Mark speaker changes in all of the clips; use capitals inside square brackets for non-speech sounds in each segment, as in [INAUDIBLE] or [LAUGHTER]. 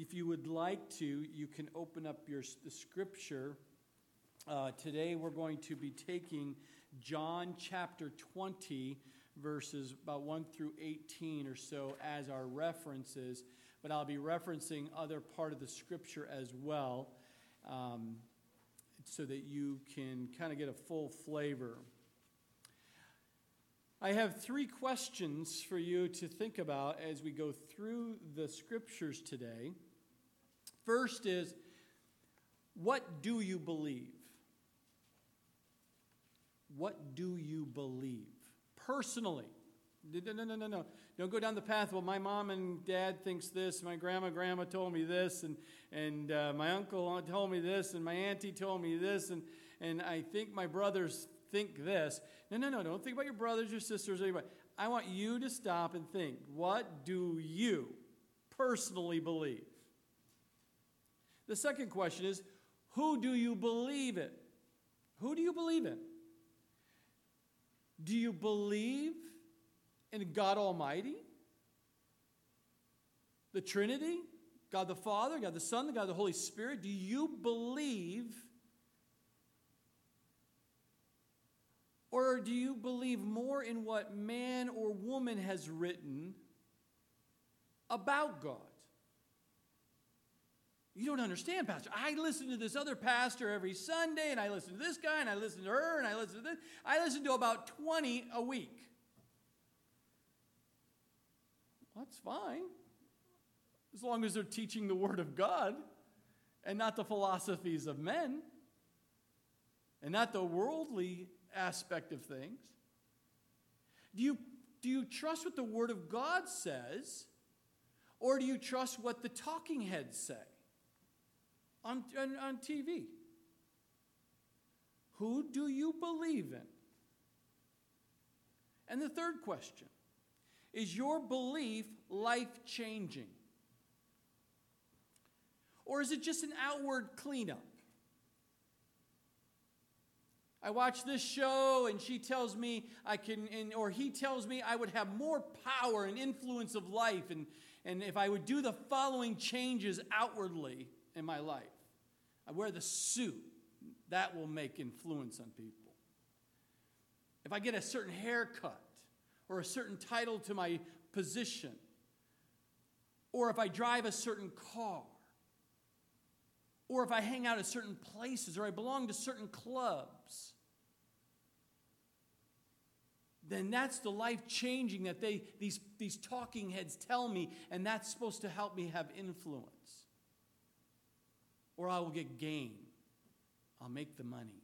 Speaker 1: If you would like to, you can open up your the scripture. Uh, today we're going to be taking John chapter 20, verses about 1 through 18 or so as our references, but I'll be referencing other part of the scripture as well um, so that you can kind of get a full flavor. I have three questions for you to think about as we go through the scriptures today. First is, what do you believe? What do you believe? Personally. No, no, no, no, no. Don't go down the path. Well, my mom and dad thinks this. My grandma, grandma told me this, and and uh, my uncle told me this, and my auntie told me this, and and I think my brothers think this. No, no, no. Don't think about your brothers, your sisters, anybody. I want you to stop and think. What do you personally believe? The second question is, who do you believe in? Who do you believe in? Do you believe in God Almighty? The Trinity? God the Father, God the Son, God the Holy Spirit? Do you believe? Or do you believe more in what man or woman has written about God? You don't understand, Pastor. I listen to this other pastor every Sunday, and I listen to this guy, and I listen to her, and I listen to this. I listen to about 20 a week. That's fine. As long as they're teaching the Word of God and not the philosophies of men and not the worldly aspect of things. Do you, do you trust what the Word of God says, or do you trust what the talking heads say? On, on, on TV? Who do you believe in? And the third question is your belief life changing? Or is it just an outward cleanup? I watch this show and she tells me I can, and, or he tells me I would have more power and influence of life and, and if I would do the following changes outwardly in my life. I wear the suit, that will make influence on people. If I get a certain haircut or a certain title to my position, or if I drive a certain car, or if I hang out at certain places, or I belong to certain clubs, then that's the life changing that they, these, these talking heads tell me, and that's supposed to help me have influence or I will get gain. I'll make the money.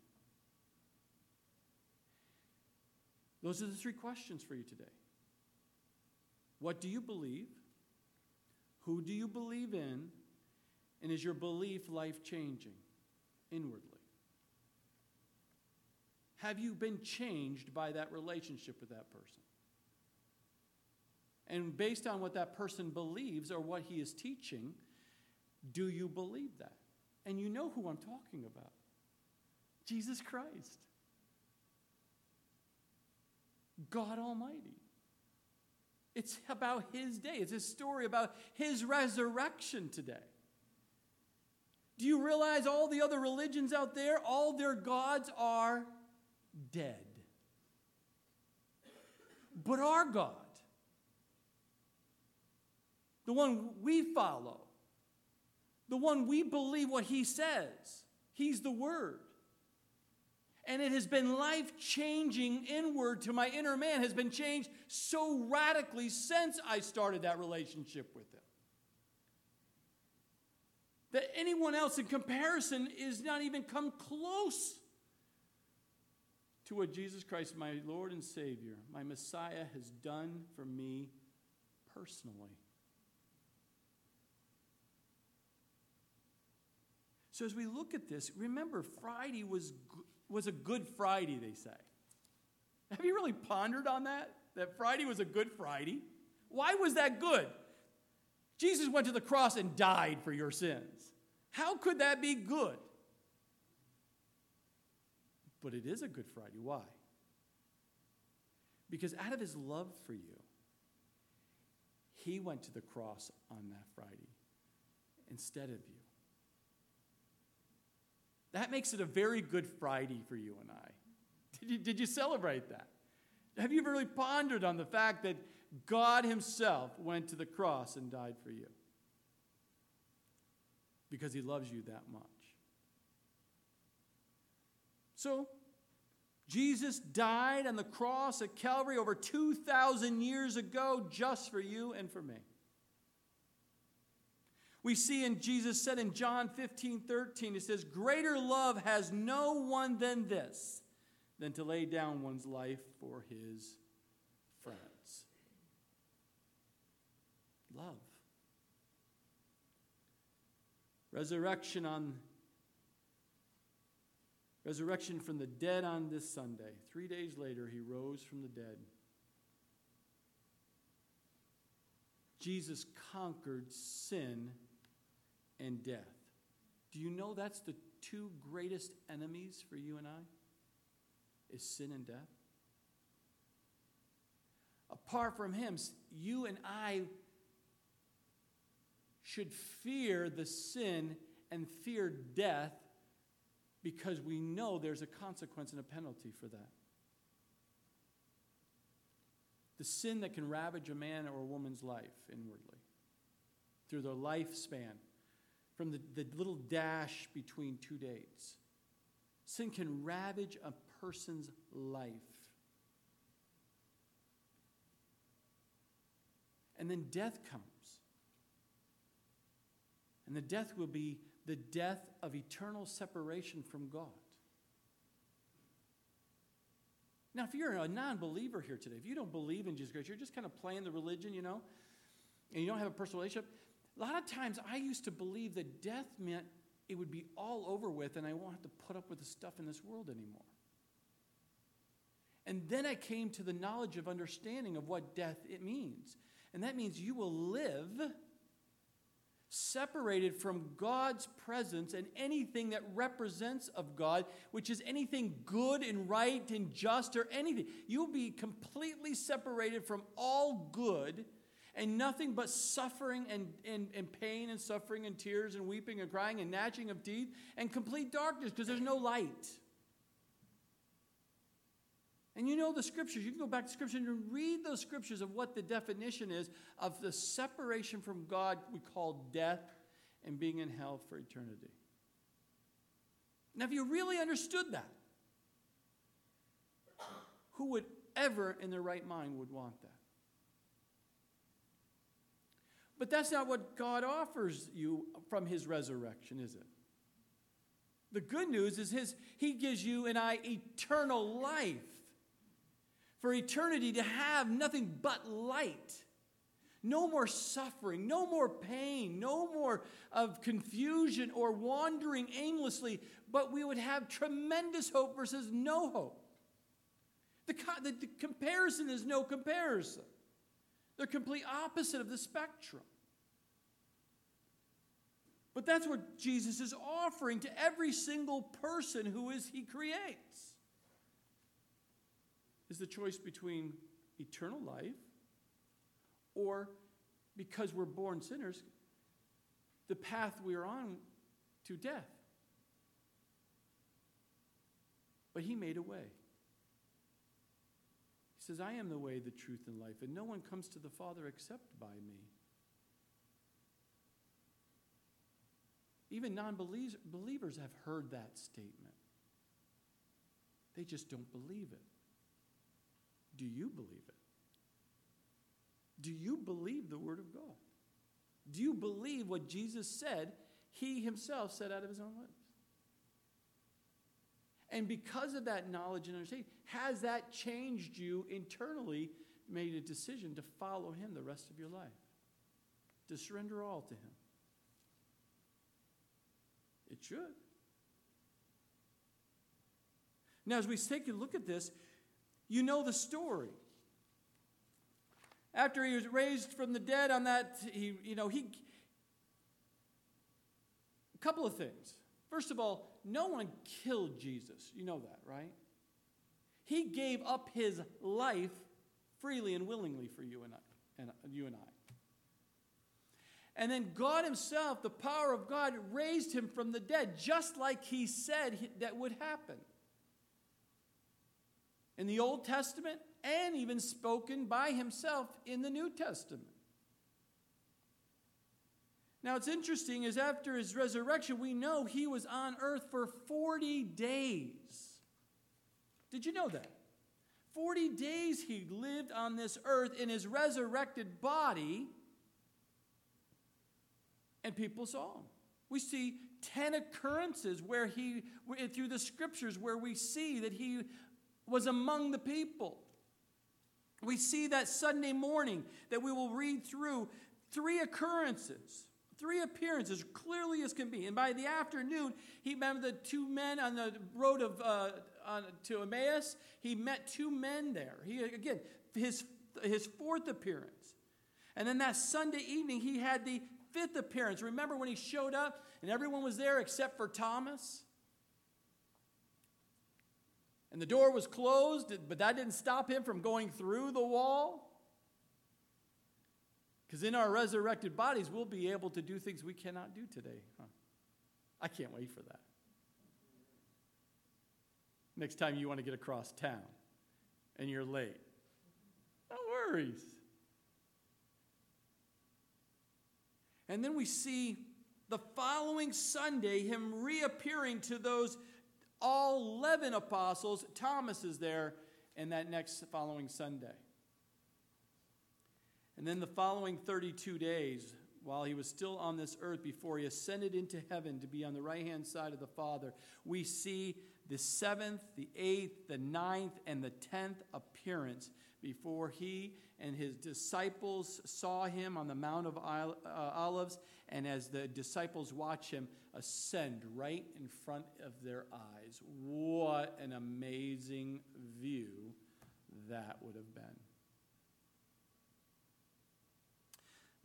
Speaker 1: Those are the three questions for you today. What do you believe? Who do you believe in? And is your belief life changing inwardly? Have you been changed by that relationship with that person? And based on what that person believes or what he is teaching, do you believe that? And you know who I'm talking about Jesus Christ, God Almighty. It's about His day, it's a story about His resurrection today. Do you realize all the other religions out there, all their gods are dead? But our God, the one we follow, the one we believe what he says. He's the Word. And it has been life changing inward to my inner man, has been changed so radically since I started that relationship with him. That anyone else in comparison is not even come close to what Jesus Christ, my Lord and Savior, my Messiah, has done for me personally. So as we look at this, remember Friday was, was a good Friday, they say. Have you really pondered on that? That Friday was a good Friday? Why was that good? Jesus went to the cross and died for your sins. How could that be good? But it is a good Friday. Why? Because out of his love for you, he went to the cross on that Friday instead of you. That makes it a very good Friday for you and I. Did you, did you celebrate that? Have you ever really pondered on the fact that God Himself went to the cross and died for you? Because He loves you that much. So, Jesus died on the cross at Calvary over 2,000 years ago just for you and for me. We see in Jesus said in John 15, 13, it says, Greater love has no one than this, than to lay down one's life for his friends. Love. Resurrection on resurrection from the dead on this Sunday. 3 days later he rose from the dead. Jesus conquered sin and death. Do you know that's the two greatest enemies for you and I? Is sin and death. Apart from him, you and I should fear the sin and fear death because we know there's a consequence and a penalty for that. The sin that can ravage a man or a woman's life inwardly through their lifespan from the, the little dash between two dates. Sin can ravage a person's life. And then death comes. And the death will be the death of eternal separation from God. Now, if you're a non believer here today, if you don't believe in Jesus Christ, you're just kind of playing the religion, you know, and you don't have a personal relationship, a lot of times I used to believe that death meant it would be all over with and I won't have to put up with the stuff in this world anymore. And then I came to the knowledge of understanding of what death it means. And that means you will live separated from God's presence and anything that represents of God, which is anything good and right and just or anything. You'll be completely separated from all good and nothing but suffering and, and, and pain and suffering and tears and weeping and crying and gnashing of teeth and complete darkness because there's no light. And you know the scriptures. You can go back to scripture and read those scriptures of what the definition is of the separation from God we call death and being in hell for eternity. Now, if you really understood that, who would ever in their right mind would want that? But that's not what God offers you from his resurrection, is it? The good news is his he gives you and I eternal life. For eternity to have nothing but light. No more suffering, no more pain, no more of confusion or wandering aimlessly, but we would have tremendous hope versus no hope. The, the, the comparison is no comparison. They're complete opposite of the spectrum. But that's what Jesus is offering to every single person who is he creates. Is the choice between eternal life or because we're born sinners, the path we are on to death. But he made a way. Says, I am the way, the truth, and life, and no one comes to the Father except by me. Even non believers have heard that statement. They just don't believe it. Do you believe it? Do you believe the Word of God? Do you believe what Jesus said, He Himself said out of His own lips? And because of that knowledge and understanding, has that changed you internally, made a decision to follow Him the rest of your life? To surrender all to Him? It should. Now, as we take a look at this, you know the story. After he was raised from the dead on that, he, you know, he. A couple of things. First of all, no one killed Jesus. You know that, right? He gave up his life freely and willingly for you and I. And you and I. And then God Himself, the power of God, raised him from the dead, just like He said that would happen. In the Old Testament, and even spoken by Himself in the New Testament. Now, it's interesting is after his resurrection, we know he was on earth for 40 days. Did you know that? 40 days he lived on this earth in his resurrected body, and people saw him. We see 10 occurrences where he, through the scriptures, where we see that he was among the people. We see that Sunday morning that we will read through three occurrences Three appearances, clearly as can be. And by the afternoon, he met the two men on the road of, uh, on, to Emmaus. He met two men there. He, again, his, his fourth appearance. And then that Sunday evening, he had the fifth appearance. Remember when he showed up and everyone was there except for Thomas? And the door was closed, but that didn't stop him from going through the wall. Because in our resurrected bodies, we'll be able to do things we cannot do today. Huh? I can't wait for that. Next time you want to get across town and you're late, no worries. And then we see the following Sunday him reappearing to those all 11 apostles. Thomas is there, and that next following Sunday. And then the following 32 days, while he was still on this earth before he ascended into heaven to be on the right hand side of the Father, we see the seventh, the eighth, the ninth, and the tenth appearance before he and his disciples saw him on the Mount of uh, Olives, and as the disciples watch him ascend right in front of their eyes. What an amazing view that would have been.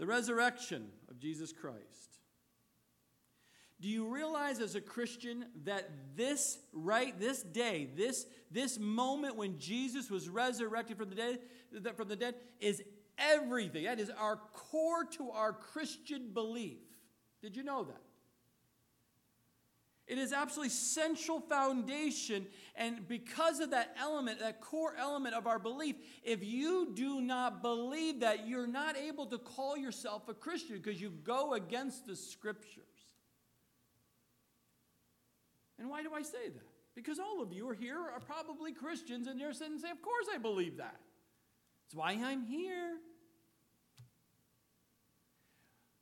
Speaker 1: The resurrection of Jesus Christ. Do you realize as a Christian that this right this day, this this moment when Jesus was resurrected from the dead from the dead is everything. That is our core to our Christian belief. Did you know that? It is absolutely central foundation. And because of that element, that core element of our belief, if you do not believe that, you're not able to call yourself a Christian because you go against the scriptures. And why do I say that? Because all of you are here are probably Christians and you're sitting and say, Of course I believe that. That's why I'm here.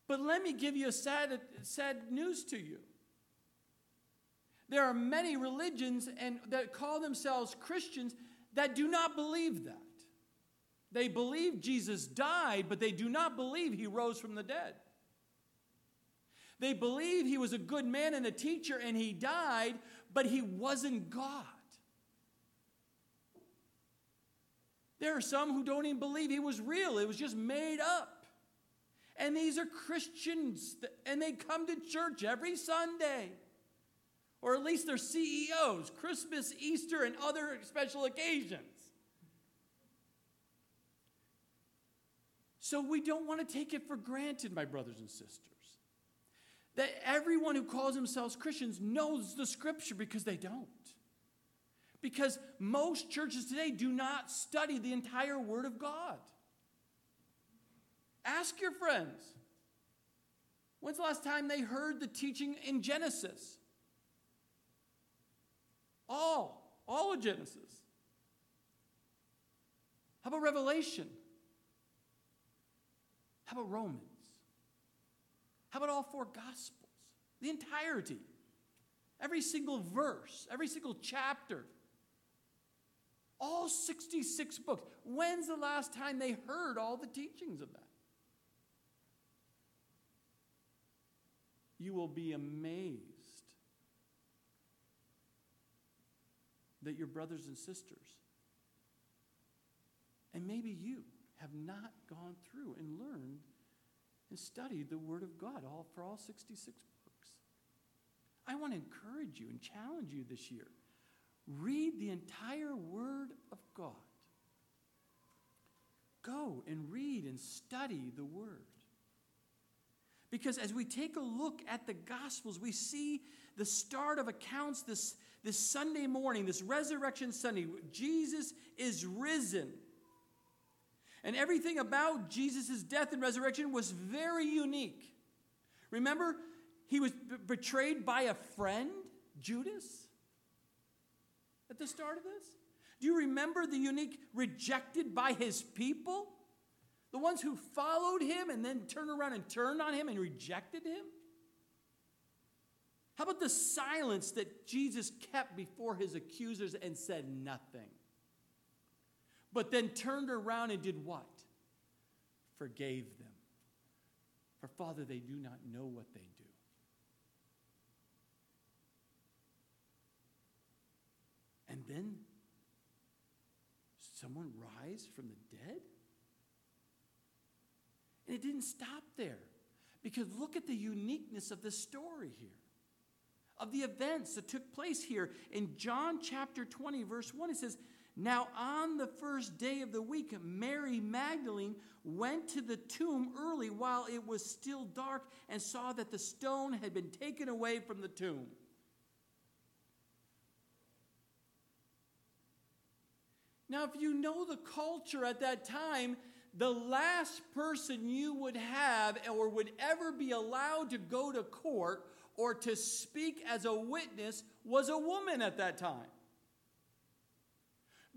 Speaker 1: But let me give you a sad, sad news to you. There are many religions and that call themselves Christians that do not believe that. They believe Jesus died, but they do not believe he rose from the dead. They believe he was a good man and a teacher and he died, but he wasn't God. There are some who don't even believe he was real, it was just made up. And these are Christians, and they come to church every Sunday or at least their CEOs, Christmas, Easter, and other special occasions. So we don't want to take it for granted, my brothers and sisters, that everyone who calls themselves Christians knows the scripture because they don't. Because most churches today do not study the entire Word of God. Ask your friends. When's the last time they heard the teaching in Genesis? All, all of Genesis. How about Revelation? How about Romans? How about all four Gospels? The entirety. Every single verse, every single chapter. All 66 books. When's the last time they heard all the teachings of that? You will be amazed that your brothers and sisters, and maybe you, have not gone through and learned and studied the Word of God all, for all 66 books. I want to encourage you and challenge you this year. Read the entire Word of God. Go and read and study the Word. Because as we take a look at the Gospels, we see the start of accounts this, this Sunday morning, this Resurrection Sunday. Jesus is risen. And everything about Jesus' death and resurrection was very unique. Remember, he was b- betrayed by a friend, Judas, at the start of this. Do you remember the unique rejected by his people? The ones who followed him and then turned around and turned on him and rejected him? How about the silence that Jesus kept before his accusers and said nothing? But then turned around and did what? Forgave them. For Father, they do not know what they do. And then someone rise from the dead? And it didn't stop there. Because look at the uniqueness of the story here, of the events that took place here. In John chapter 20, verse 1, it says, Now on the first day of the week, Mary Magdalene went to the tomb early while it was still dark and saw that the stone had been taken away from the tomb. Now, if you know the culture at that time, the last person you would have or would ever be allowed to go to court or to speak as a witness was a woman at that time.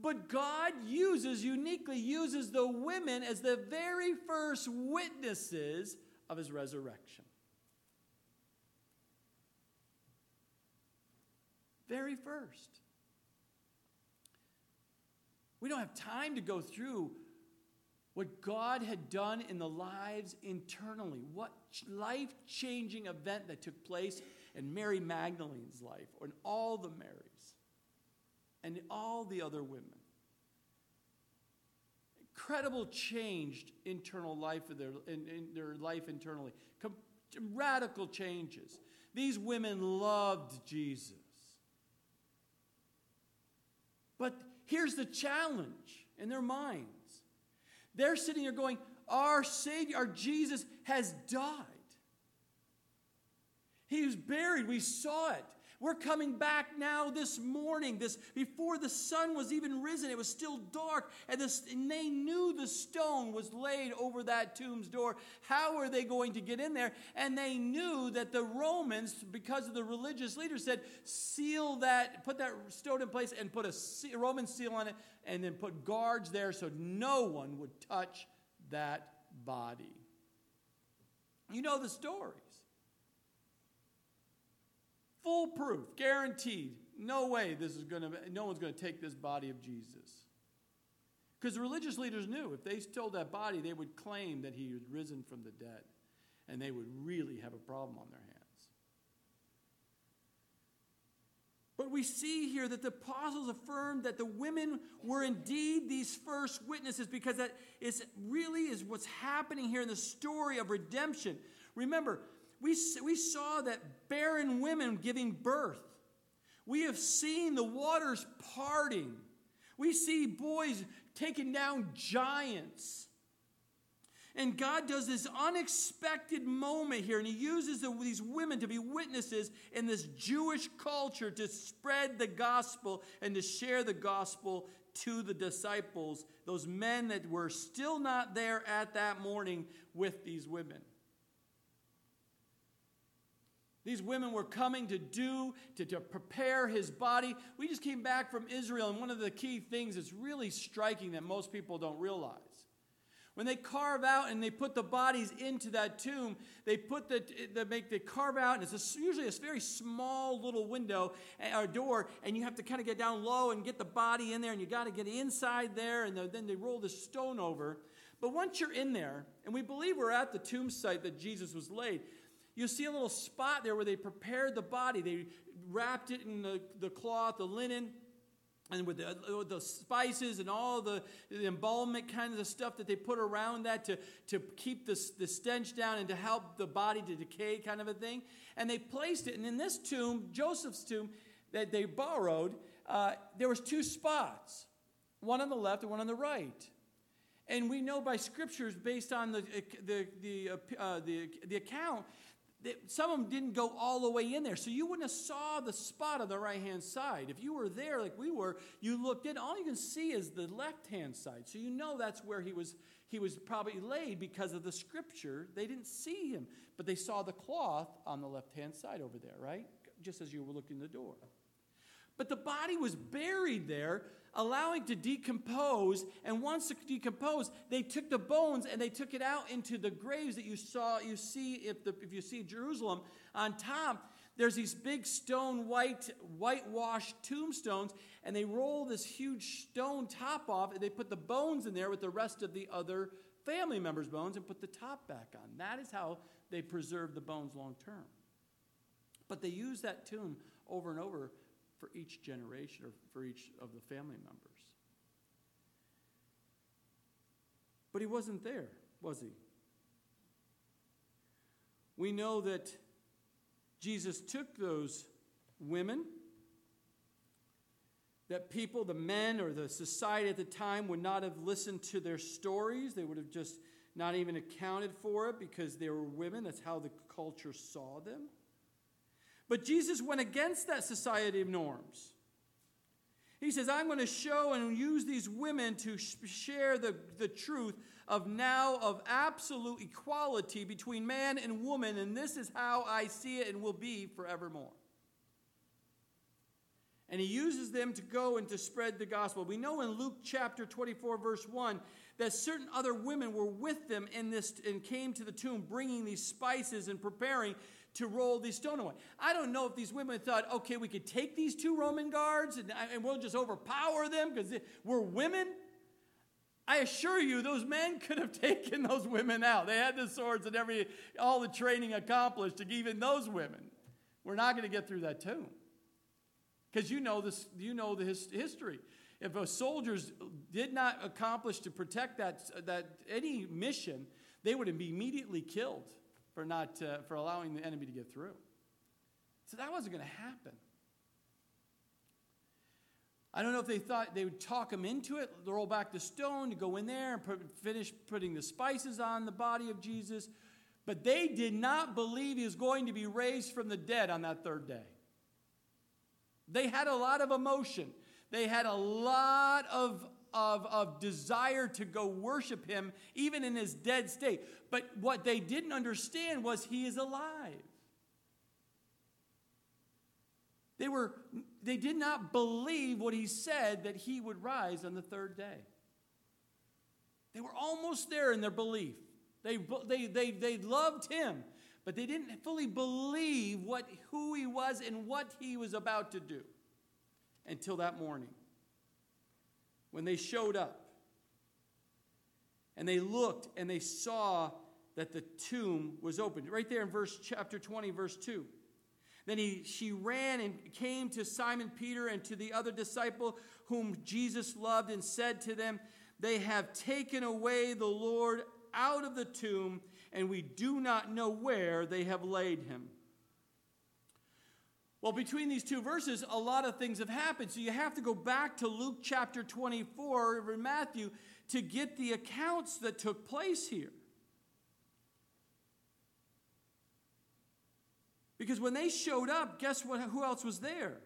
Speaker 1: But God uses, uniquely uses the women as the very first witnesses of his resurrection. Very first. We don't have time to go through what God had done in the lives internally, what life changing event that took place in Mary Magdalene's life, or in all the Marys, and all the other women. Incredible changed internal life of their, in, in their life internally. Com- radical changes. These women loved Jesus. But here's the challenge in their minds they're sitting there going, Our Savior, our Jesus has died. He was buried. We saw it. We're coming back now this morning. This before the sun was even risen, it was still dark, and, this, and they knew the stone was laid over that tomb's door. How are they going to get in there? And they knew that the Romans, because of the religious leaders, said, "Seal that, put that stone in place, and put a Roman seal on it, and then put guards there so no one would touch that body." You know the stories. Foolproof, guaranteed. No way this is going to, no one's going to take this body of Jesus. Because the religious leaders knew if they stole that body, they would claim that he had risen from the dead. And they would really have a problem on their hands. But we see here that the apostles affirmed that the women were indeed these first witnesses because that is really is what's happening here in the story of redemption. Remember, we, we saw that barren women giving birth. We have seen the waters parting. We see boys taking down giants. And God does this unexpected moment here, and He uses the, these women to be witnesses in this Jewish culture to spread the gospel and to share the gospel to the disciples, those men that were still not there at that morning with these women. These women were coming to do, to, to prepare his body. We just came back from Israel, and one of the key things that's really striking that most people don't realize. When they carve out and they put the bodies into that tomb, they put the, they make they carve out, and it's a, usually a very small little window eh, or door, and you have to kind of get down low and get the body in there, and you got to get inside there, and then they roll the stone over. But once you're in there, and we believe we're at the tomb site that Jesus was laid, you see a little spot there where they prepared the body. They wrapped it in the, the cloth, the linen, and with the, with the spices and all the, the embalmment kinds of stuff that they put around that to, to keep the, the stench down and to help the body to decay, kind of a thing. And they placed it. And in this tomb, Joseph's tomb, that they borrowed, uh, there was two spots, one on the left and one on the right. And we know by scriptures, based on the, the, the, uh, the, the account, some of them didn't go all the way in there. So you wouldn't have saw the spot on the right-hand side. If you were there like we were, you looked in, all you can see is the left-hand side. So you know that's where he was, he was probably laid because of the scripture. They didn't see him, but they saw the cloth on the left-hand side over there, right? Just as you were looking the door. But the body was buried there allowing to decompose. And once it decomposed, they took the bones and they took it out into the graves that you saw. You see, if, the, if you see Jerusalem on top, there's these big stone white whitewashed tombstones, and they roll this huge stone top off, and they put the bones in there with the rest of the other family members' bones and put the top back on. That is how they preserve the bones long term. But they use that tomb over and over for each generation or for each of the family members. But he wasn't there, was he? We know that Jesus took those women, that people, the men or the society at the time, would not have listened to their stories. They would have just not even accounted for it because they were women. That's how the culture saw them. But Jesus went against that society of norms. He says, I'm going to show and use these women to share the, the truth of now of absolute equality between man and woman, and this is how I see it and will be forevermore. And he uses them to go and to spread the gospel. We know in Luke chapter 24, verse 1, that certain other women were with them in this and came to the tomb bringing these spices and preparing to roll these stone away. I don't know if these women thought, okay, we could take these two Roman guards and, and we'll just overpower them because we're women. I assure you, those men could have [LAUGHS] taken those women out. They had the swords and every all the training accomplished to even those women. We're not going to get through that tomb because you know this. You know the his, history. If a soldiers did not accomplish to protect that that any mission, they would be immediately killed for not uh, for allowing the enemy to get through. So that wasn't going to happen. I don't know if they thought they would talk him into it, roll back the stone to go in there and put, finish putting the spices on the body of Jesus, but they did not believe he was going to be raised from the dead on that third day. They had a lot of emotion. They had a lot of of, of desire to go worship him, even in his dead state. But what they didn't understand was he is alive. They, were, they did not believe what he said that he would rise on the third day. They were almost there in their belief. They, they, they, they loved him, but they didn't fully believe what, who he was and what he was about to do until that morning when they showed up. And they looked and they saw that the tomb was open. Right there in verse chapter 20, verse 2. Then he, she ran and came to Simon Peter and to the other disciple whom Jesus loved and said to them, They have taken away the Lord out of the tomb, and we do not know where they have laid him. Well, between these two verses, a lot of things have happened. So you have to go back to Luke chapter 24 or Matthew to get the accounts that took place here. Because when they showed up, guess what? Who else was there?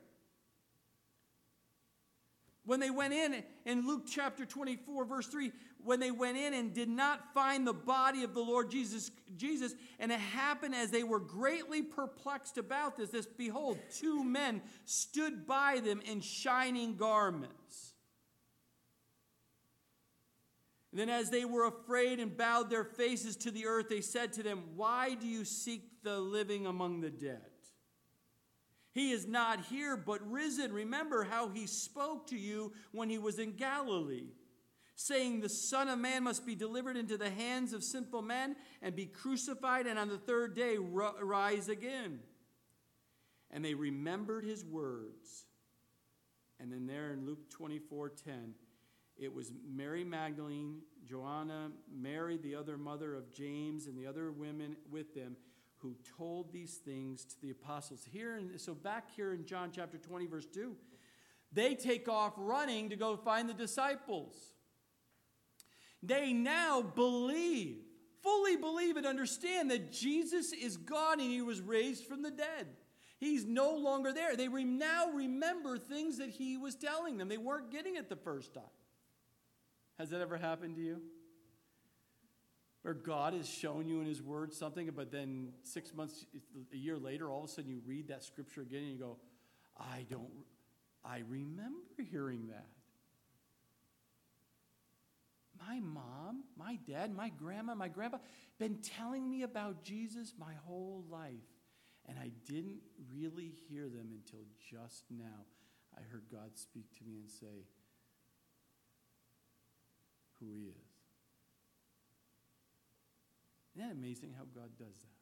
Speaker 1: When they went in, in Luke chapter 24, verse 3, when they went in and did not find the body of the Lord Jesus, Jesus, and it happened as they were greatly perplexed about this, this behold, two men stood by them in shining garments. And then, as they were afraid and bowed their faces to the earth, they said to them, Why do you seek the living among the dead? He is not here, but risen. Remember how he spoke to you when he was in Galilee, saying, The Son of Man must be delivered into the hands of sinful men and be crucified, and on the third day rise again. And they remembered his words. And then there in Luke 24 10, it was Mary Magdalene, Joanna, Mary, the other mother of James, and the other women with them who told these things to the apostles. Here, in, so back here in John chapter 20, verse 2, they take off running to go find the disciples. They now believe, fully believe and understand that Jesus is God and he was raised from the dead. He's no longer there. They re- now remember things that he was telling them. They weren't getting it the first time. Has that ever happened to you? Where God has shown you in his word something, but then six months, a year later, all of a sudden you read that scripture again and you go, I don't, I remember hearing that. My mom, my dad, my grandma, my grandpa been telling me about Jesus my whole life. And I didn't really hear them until just now. I heard God speak to me and say who He is. Isn't that amazing how God does that?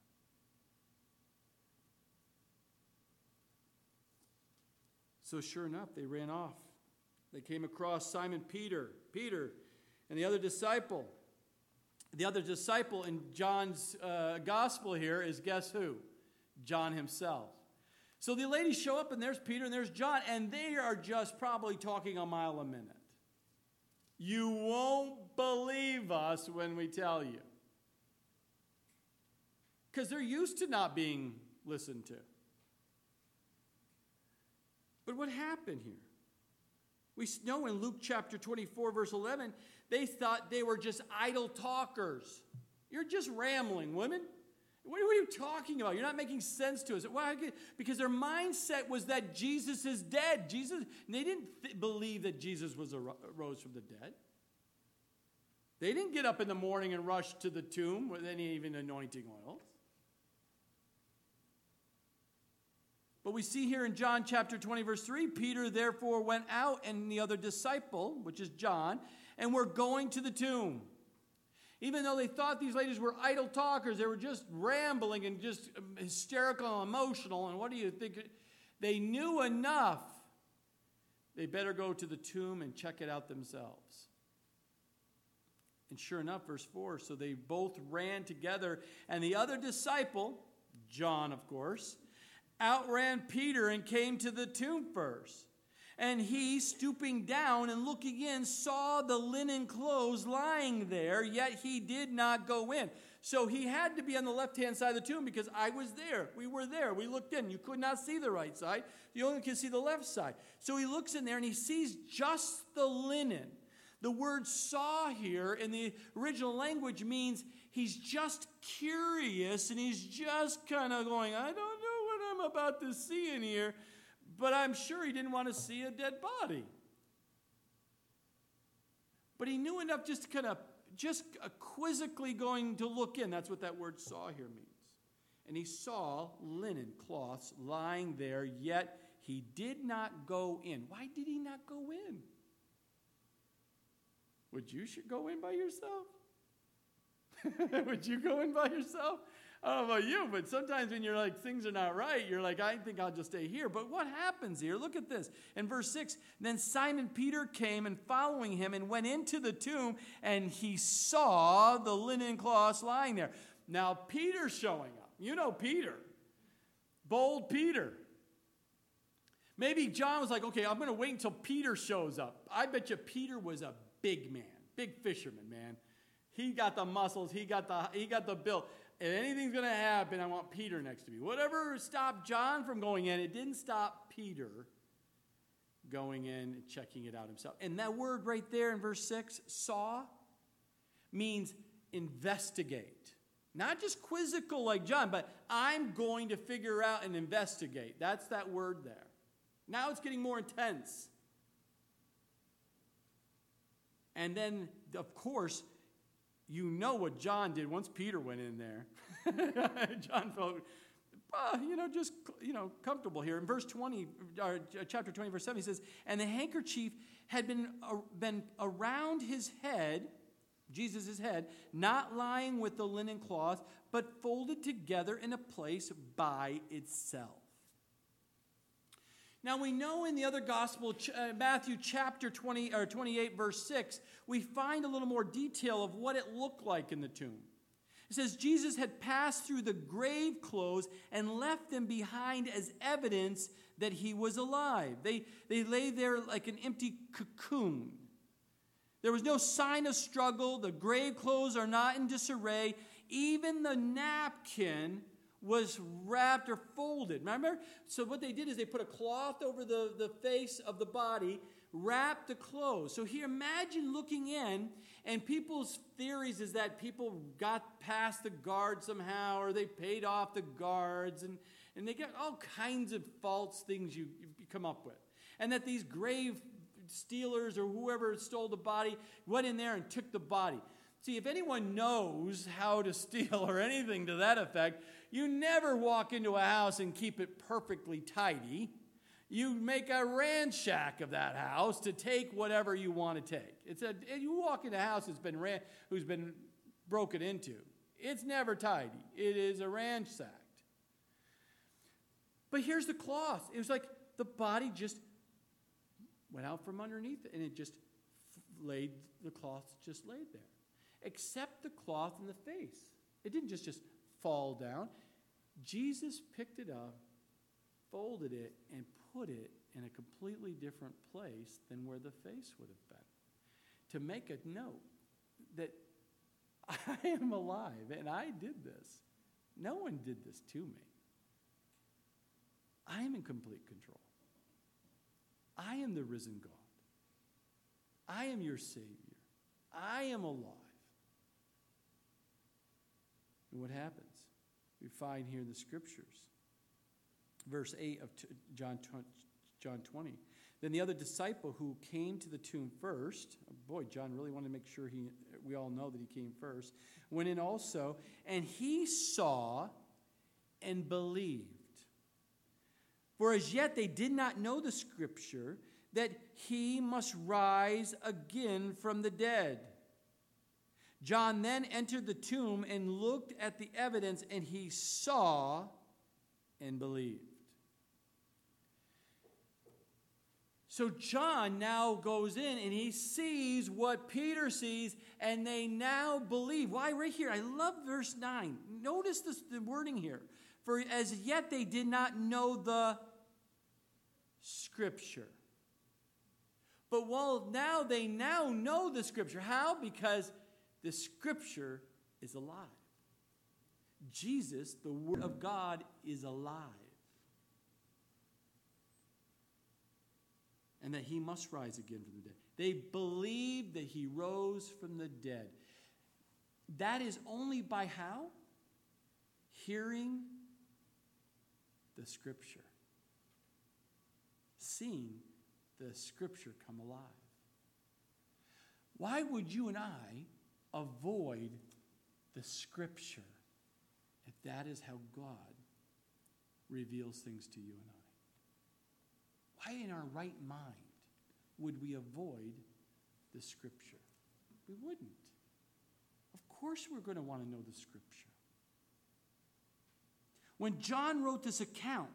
Speaker 1: So, sure enough, they ran off. They came across Simon Peter, Peter, and the other disciple. The other disciple in John's uh, gospel here is guess who? John himself. So the ladies show up, and there's Peter and there's John, and they are just probably talking a mile a minute. You won't believe us when we tell you. Because they're used to not being listened to. But what happened here? We know in Luke chapter 24, verse 11, they thought they were just idle talkers. You're just rambling, women. What are you talking about? You're not making sense to us. Why? Because their mindset was that Jesus is dead. Jesus, they didn't th- believe that Jesus was rose from the dead. They didn't get up in the morning and rush to the tomb with any even anointing oils. But we see here in John chapter 20, verse 3 Peter therefore went out and the other disciple, which is John, and were going to the tomb. Even though they thought these ladies were idle talkers, they were just rambling and just hysterical and emotional. And what do you think? They knew enough. They better go to the tomb and check it out themselves. And sure enough, verse 4 so they both ran together, and the other disciple, John, of course, outran Peter and came to the tomb first. And he, stooping down and looking in, saw the linen clothes lying there, yet he did not go in. So he had to be on the left hand side of the tomb because I was there. We were there. We looked in. You could not see the right side, you only could see the left side. So he looks in there and he sees just the linen. The word saw here in the original language means he's just curious and he's just kind of going, I don't know what I'm about to see in here but I'm sure he didn't want to see a dead body. But he knew enough just to kind of, just quizzically going to look in. That's what that word saw here means. And he saw linen cloths lying there, yet he did not go in. Why did he not go in? Would you go in by yourself? [LAUGHS] Would you go in by yourself? I don't know about you, but sometimes when you're like, things are not right, you're like, I think I'll just stay here. But what happens here? Look at this. In verse 6, then Simon Peter came and following him and went into the tomb, and he saw the linen cloths lying there. Now, Peter's showing up. You know Peter. Bold Peter. Maybe John was like, okay, I'm going to wait until Peter shows up. I bet you Peter was a big man, big fisherman, man. He got the muscles, he got the, he got the build if anything's going to happen, I want Peter next to me. Whatever stopped John from going in, it didn't stop Peter going in and checking it out himself. And that word right there in verse 6, saw, means investigate. Not just quizzical like John, but I'm going to figure out and investigate. That's that word there. Now it's getting more intense. And then, of course, you know what John did once Peter went in there. [LAUGHS] John felt, uh, you know, just, you know, comfortable here. In verse 20, or chapter 20, verse 7, he says, And the handkerchief had been, uh, been around his head, Jesus' head, not lying with the linen cloth, but folded together in a place by itself. Now we know in the other gospel, uh, Matthew chapter 20 or 28 verse 6, we find a little more detail of what it looked like in the tomb. It says Jesus had passed through the grave clothes and left them behind as evidence that he was alive. They, they lay there like an empty cocoon. There was no sign of struggle. The grave clothes are not in disarray. Even the napkin was wrapped or folded. Remember? So, what they did is they put a cloth over the, the face of the body, wrapped the clothes. So, here, imagine looking in, and people's theories is that people got past the guard somehow, or they paid off the guards, and, and they got all kinds of false things you, you come up with. And that these grave stealers or whoever stole the body went in there and took the body. See, if anyone knows how to steal or anything to that effect, you never walk into a house and keep it perfectly tidy. You make a ransack of that house to take whatever you want to take. It's a you walk in a house that's been ran, who's been broken into. It's never tidy. It is a ransacked. But here's the cloth. It was like the body just went out from underneath and it just laid the cloth just laid there, except the cloth in the face. It didn't just just fall down. Jesus picked it up, folded it, and put it in a completely different place than where the face would have been. To make a note that [LAUGHS] I am alive and I did this. No one did this to me. I am in complete control. I am the risen God. I am your Savior. I am alive. And what happens? we find here in the scriptures. Verse 8 of John, John 20. Then the other disciple who came to the tomb first, boy, John really wanted to make sure he, we all know that he came first, went in also, and he saw and believed. For as yet they did not know the scripture that he must rise again from the dead. John then entered the tomb and looked at the evidence, and he saw and believed. So John now goes in and he sees what Peter sees, and they now believe. Why, right here, I love verse 9. Notice this, the wording here. For as yet they did not know the scripture. But while now they now know the scripture. How? Because the scripture is alive. Jesus, the Word of God, is alive. And that he must rise again from the dead. They believe that he rose from the dead. That is only by how? Hearing the scripture, seeing the scripture come alive. Why would you and I avoid the scripture if that is how God reveals things to you and I? Why, in our right mind, would we avoid the scripture? We wouldn't. Of course, we're going to want to know the scripture. When John wrote this account,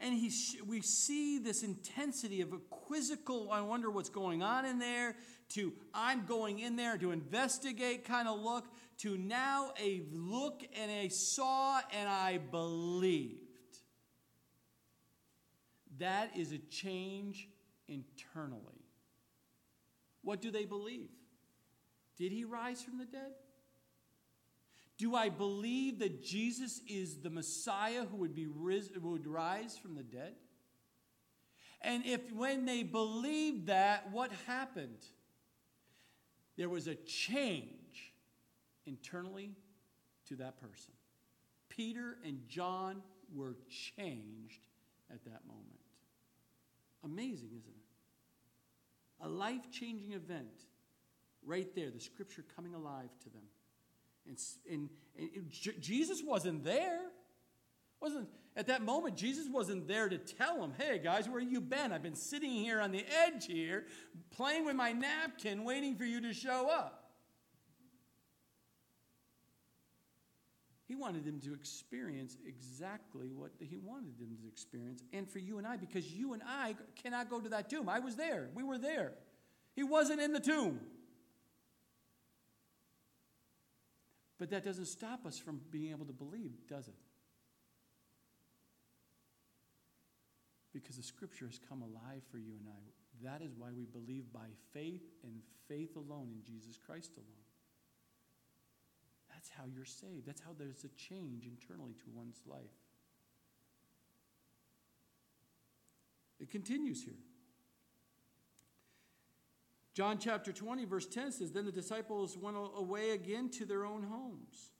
Speaker 1: and he, we see this intensity of a quizzical, I wonder what's going on in there, to I'm going in there to investigate kind of look, to now a look and a saw and I believed. That is a change internally. What do they believe? Did he rise from the dead? Do I believe that Jesus is the Messiah who would, be ris- would rise from the dead? And if when they believed that, what happened? There was a change internally to that person. Peter and John were changed at that moment. Amazing, isn't it? A life changing event right there, the scripture coming alive to them. And, and, and Jesus wasn't there. Wasn't at that moment Jesus wasn't there to tell them, "Hey guys, where have you been? I've been sitting here on the edge here, playing with my napkin, waiting for you to show up." He wanted them to experience exactly what he wanted them to experience, and for you and I, because you and I cannot go to that tomb. I was there. We were there. He wasn't in the tomb. But that doesn't stop us from being able to believe, does it? Because the scripture has come alive for you and I. That is why we believe by faith and faith alone in Jesus Christ alone. That's how you're saved. That's how there's a change internally to one's life. It continues here. John chapter 20, verse 10 says Then the disciples went away again to their own homes.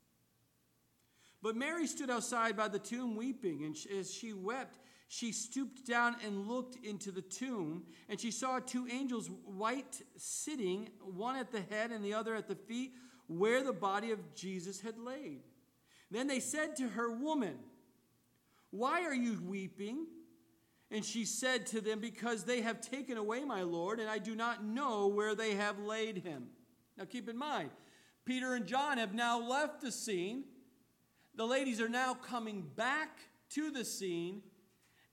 Speaker 1: But Mary stood outside by the tomb weeping, and as she wept, she stooped down and looked into the tomb, and she saw two angels, white, sitting, one at the head and the other at the feet, where the body of Jesus had laid. Then they said to her, Woman, why are you weeping? And she said to them, Because they have taken away my Lord, and I do not know where they have laid him. Now keep in mind, Peter and John have now left the scene. The ladies are now coming back to the scene.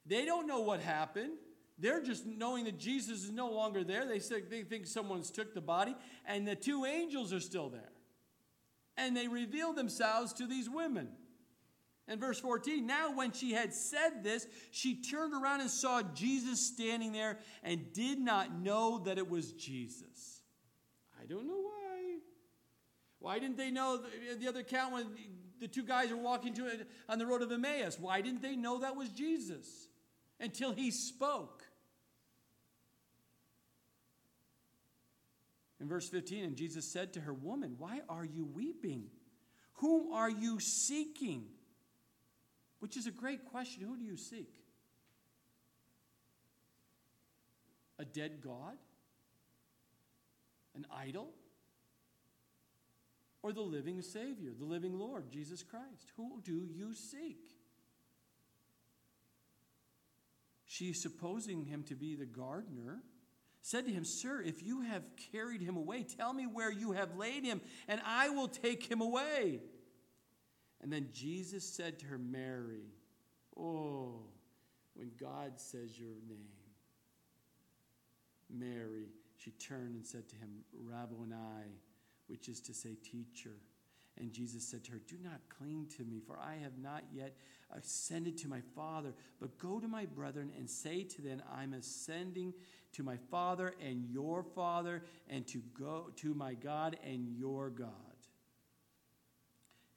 Speaker 1: They don't know what happened. They're just knowing that Jesus is no longer there. They, they think someone's took the body, and the two angels are still there. And they reveal themselves to these women. And verse 14, now when she had said this, she turned around and saw Jesus standing there and did not know that it was Jesus. I don't know why. Why didn't they know the other account when the two guys were walking to it on the road of Emmaus? Why didn't they know that was Jesus until he spoke? In verse 15, and Jesus said to her, Woman, why are you weeping? Whom are you seeking? Which is a great question. Who do you seek? A dead God? An idol? Or the living Savior, the living Lord, Jesus Christ? Who do you seek? She, supposing him to be the gardener, said to him, Sir, if you have carried him away, tell me where you have laid him, and I will take him away. And then Jesus said to her, Mary. Oh, when God says your name. Mary, she turned and said to him, Rabboni, which is to say, teacher. And Jesus said to her, Do not cling to me, for I have not yet ascended to my Father, but go to my brethren and say to them, I'm ascending to my Father and your Father, and to go to my God and your God.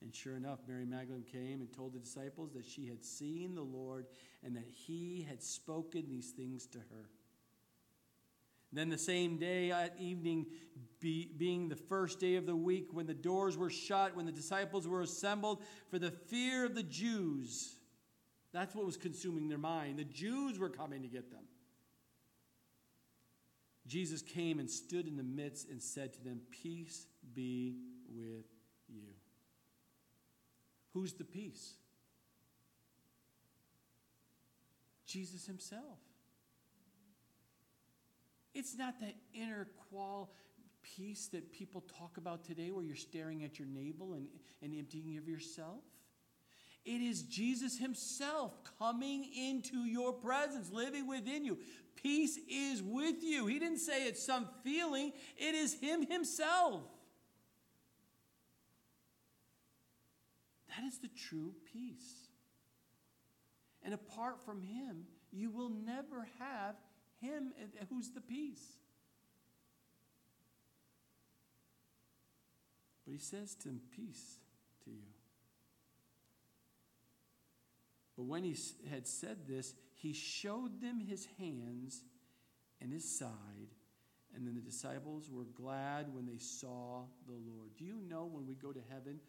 Speaker 1: And sure enough, Mary Magdalene came and told the disciples that she had seen the Lord and that he had spoken these things to her. Then the same day at evening, be, being the first day of the week, when the doors were shut, when the disciples were assembled for the fear of the Jews, that's what was consuming their mind. The Jews were coming to get them. Jesus came and stood in the midst and said to them, Peace be with. Who's the peace? Jesus himself. It's not that inner qual peace that people talk about today where you're staring at your navel and, and emptying of yourself. It is Jesus Himself coming into your presence, living within you. Peace is with you. He didn't say it's some feeling, it is Him Himself. That is the true peace. And apart from Him, you will never have Him who's the peace. But He says to him, Peace to you. But when he had said this, he showed them his hands and his side. And then the disciples were glad when they saw the Lord. Do you know when we go to heaven,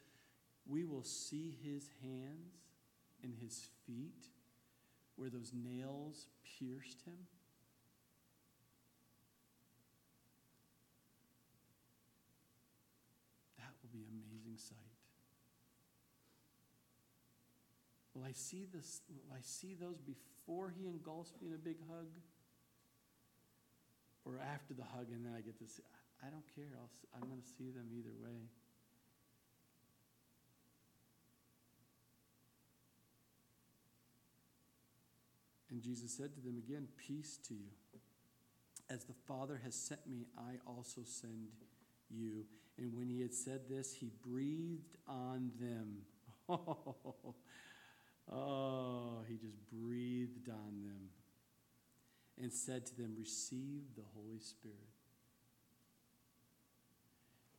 Speaker 1: we will see his hands and his feet where those nails pierced him. That will be an amazing sight. Will I see this? Will I see those before he engulfs me in a big hug? Or after the hug and then I get to see? I don't care. I'll, I'm going to see them either way. And Jesus said to them again, Peace to you. As the Father has sent me, I also send you. And when he had said this, he breathed on them. [LAUGHS] Oh, he just breathed on them and said to them, Receive the Holy Spirit.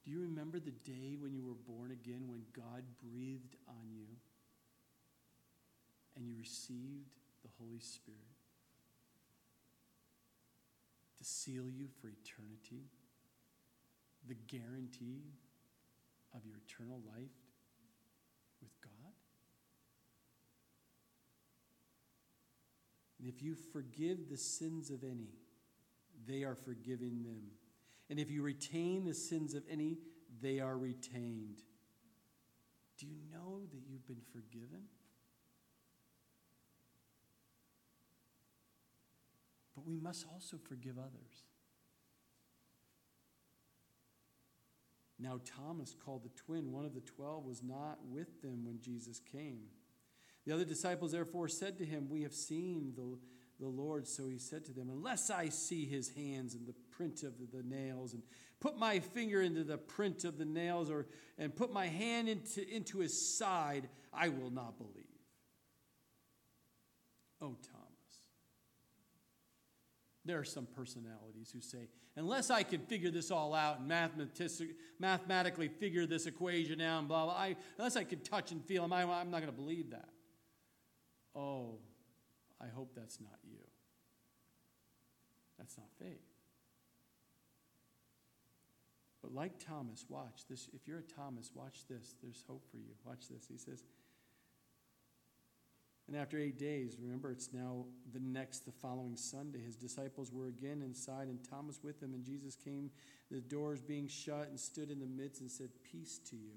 Speaker 1: Do you remember the day when you were born again, when God breathed on you and you received the Holy Spirit to seal you for eternity? The guarantee of your eternal life with God? And if you forgive the sins of any, they are forgiven them. And if you retain the sins of any, they are retained. Do you know that you've been forgiven? We must also forgive others. Now, Thomas, called the twin, one of the twelve, was not with them when Jesus came. The other disciples therefore said to him, We have seen the, the Lord. So he said to them, Unless I see his hands and the print of the nails, and put my finger into the print of the nails, or and put my hand into, into his side, I will not believe. Oh, Thomas. There are some personalities who say, unless I can figure this all out and mathematically figure this equation out and blah, blah, I, unless I can touch and feel I, I'm not going to believe that. Oh, I hope that's not you. That's not faith. But like Thomas, watch this. If you're a Thomas, watch this. There's hope for you. Watch this. He says, and after eight days, remember it's now the next, the following Sunday, his disciples were again inside and Thomas with them. And Jesus came, the doors being shut, and stood in the midst and said, Peace to you.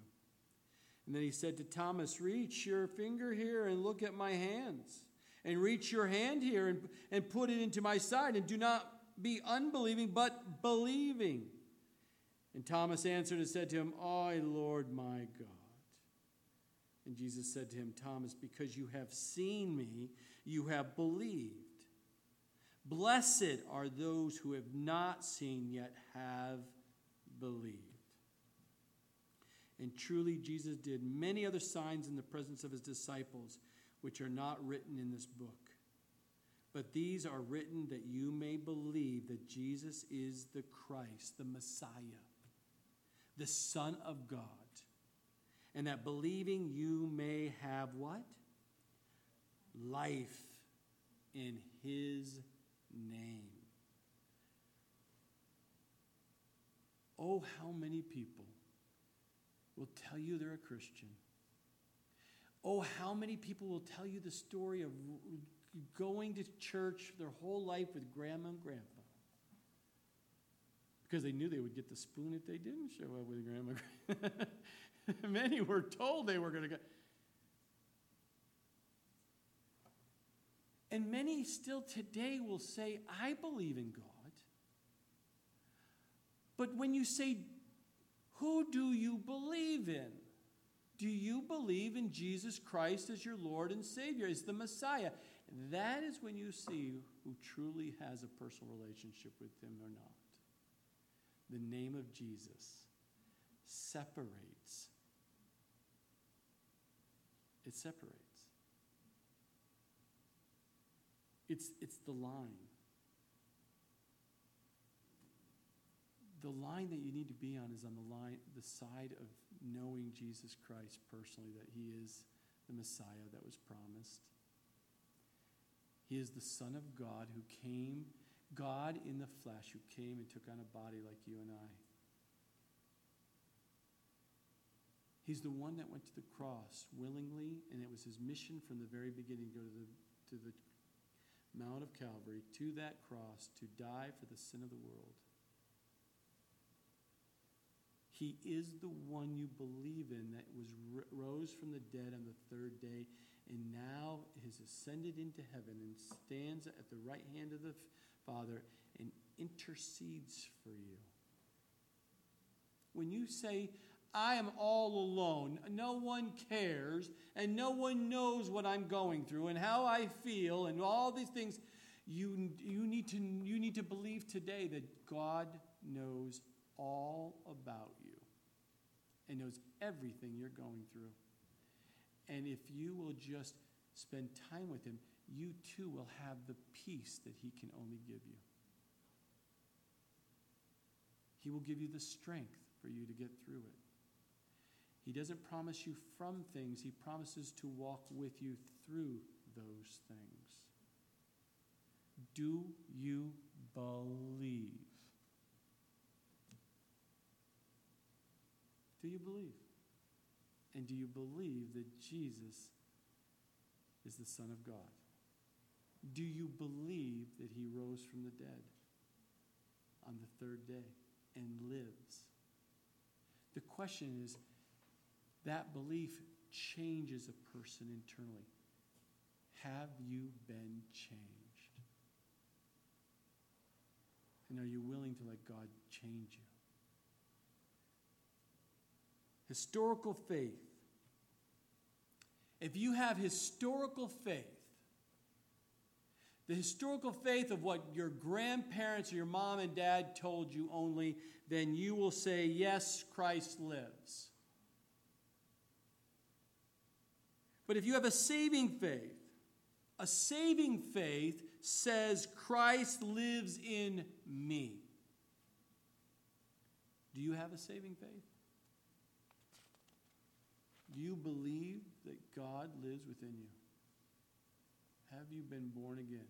Speaker 1: And then he said to Thomas, Reach your finger here and look at my hands. And reach your hand here and, and put it into my side. And do not be unbelieving, but believing. And Thomas answered and said to him, Oh, Lord my God. And Jesus said to him, Thomas, because you have seen me, you have believed. Blessed are those who have not seen yet have believed. And truly, Jesus did many other signs in the presence of his disciples, which are not written in this book. But these are written that you may believe that Jesus is the Christ, the Messiah, the Son of God, and that believing you may have what? Life in his name. Oh, how many people will tell you they're a Christian. Oh, how many people will tell you the story of going to church their whole life with grandma and grandpa? Because they knew they would get the spoon if they didn't show up with grandma. [LAUGHS] [LAUGHS] Many were told they were going to go. And many still today will say, I believe in God. But when you say who do you believe in? Do you believe in Jesus Christ as your Lord and Savior, as the Messiah? That is when you see who truly has a personal relationship with Him or not. The name of Jesus separates. It separates. It's, it's the line. the line that you need to be on is on the line the side of knowing Jesus Christ personally that he is the Messiah that was promised. He is the Son of God who came, God in the flesh, who came and took on a body like you and I. He's the one that went to the cross willingly, and it was his mission from the very beginning to go to the, to the Mount of Calvary, to that cross, to die for the sin of the world. He is the one you believe in that was rose from the dead on the third day and now has ascended into heaven and stands at the right hand of the Father and intercedes for you. When you say, I am all alone, no one cares, and no one knows what I'm going through and how I feel and all these things, you, you, need, to, you need to believe today that God knows all about you and knows everything you're going through. And if you will just spend time with Him, you too will have the peace that He can only give you. He will give you the strength for you to get through it. He doesn't promise you from things, He promises to walk with you through those things. Do you believe? Do you believe? And do you believe that Jesus is the Son of God? Do you believe that he rose from the dead on the third day and lives? The question is that belief changes a person internally. Have you been changed? And are you willing to let God change you? Historical faith. If you have historical faith, the historical faith of what your grandparents or your mom and dad told you only, then you will say, Yes, Christ lives. But if you have a saving faith, a saving faith says, Christ lives in me. Do you have a saving faith? Do you believe that God lives within you? Have you been born again?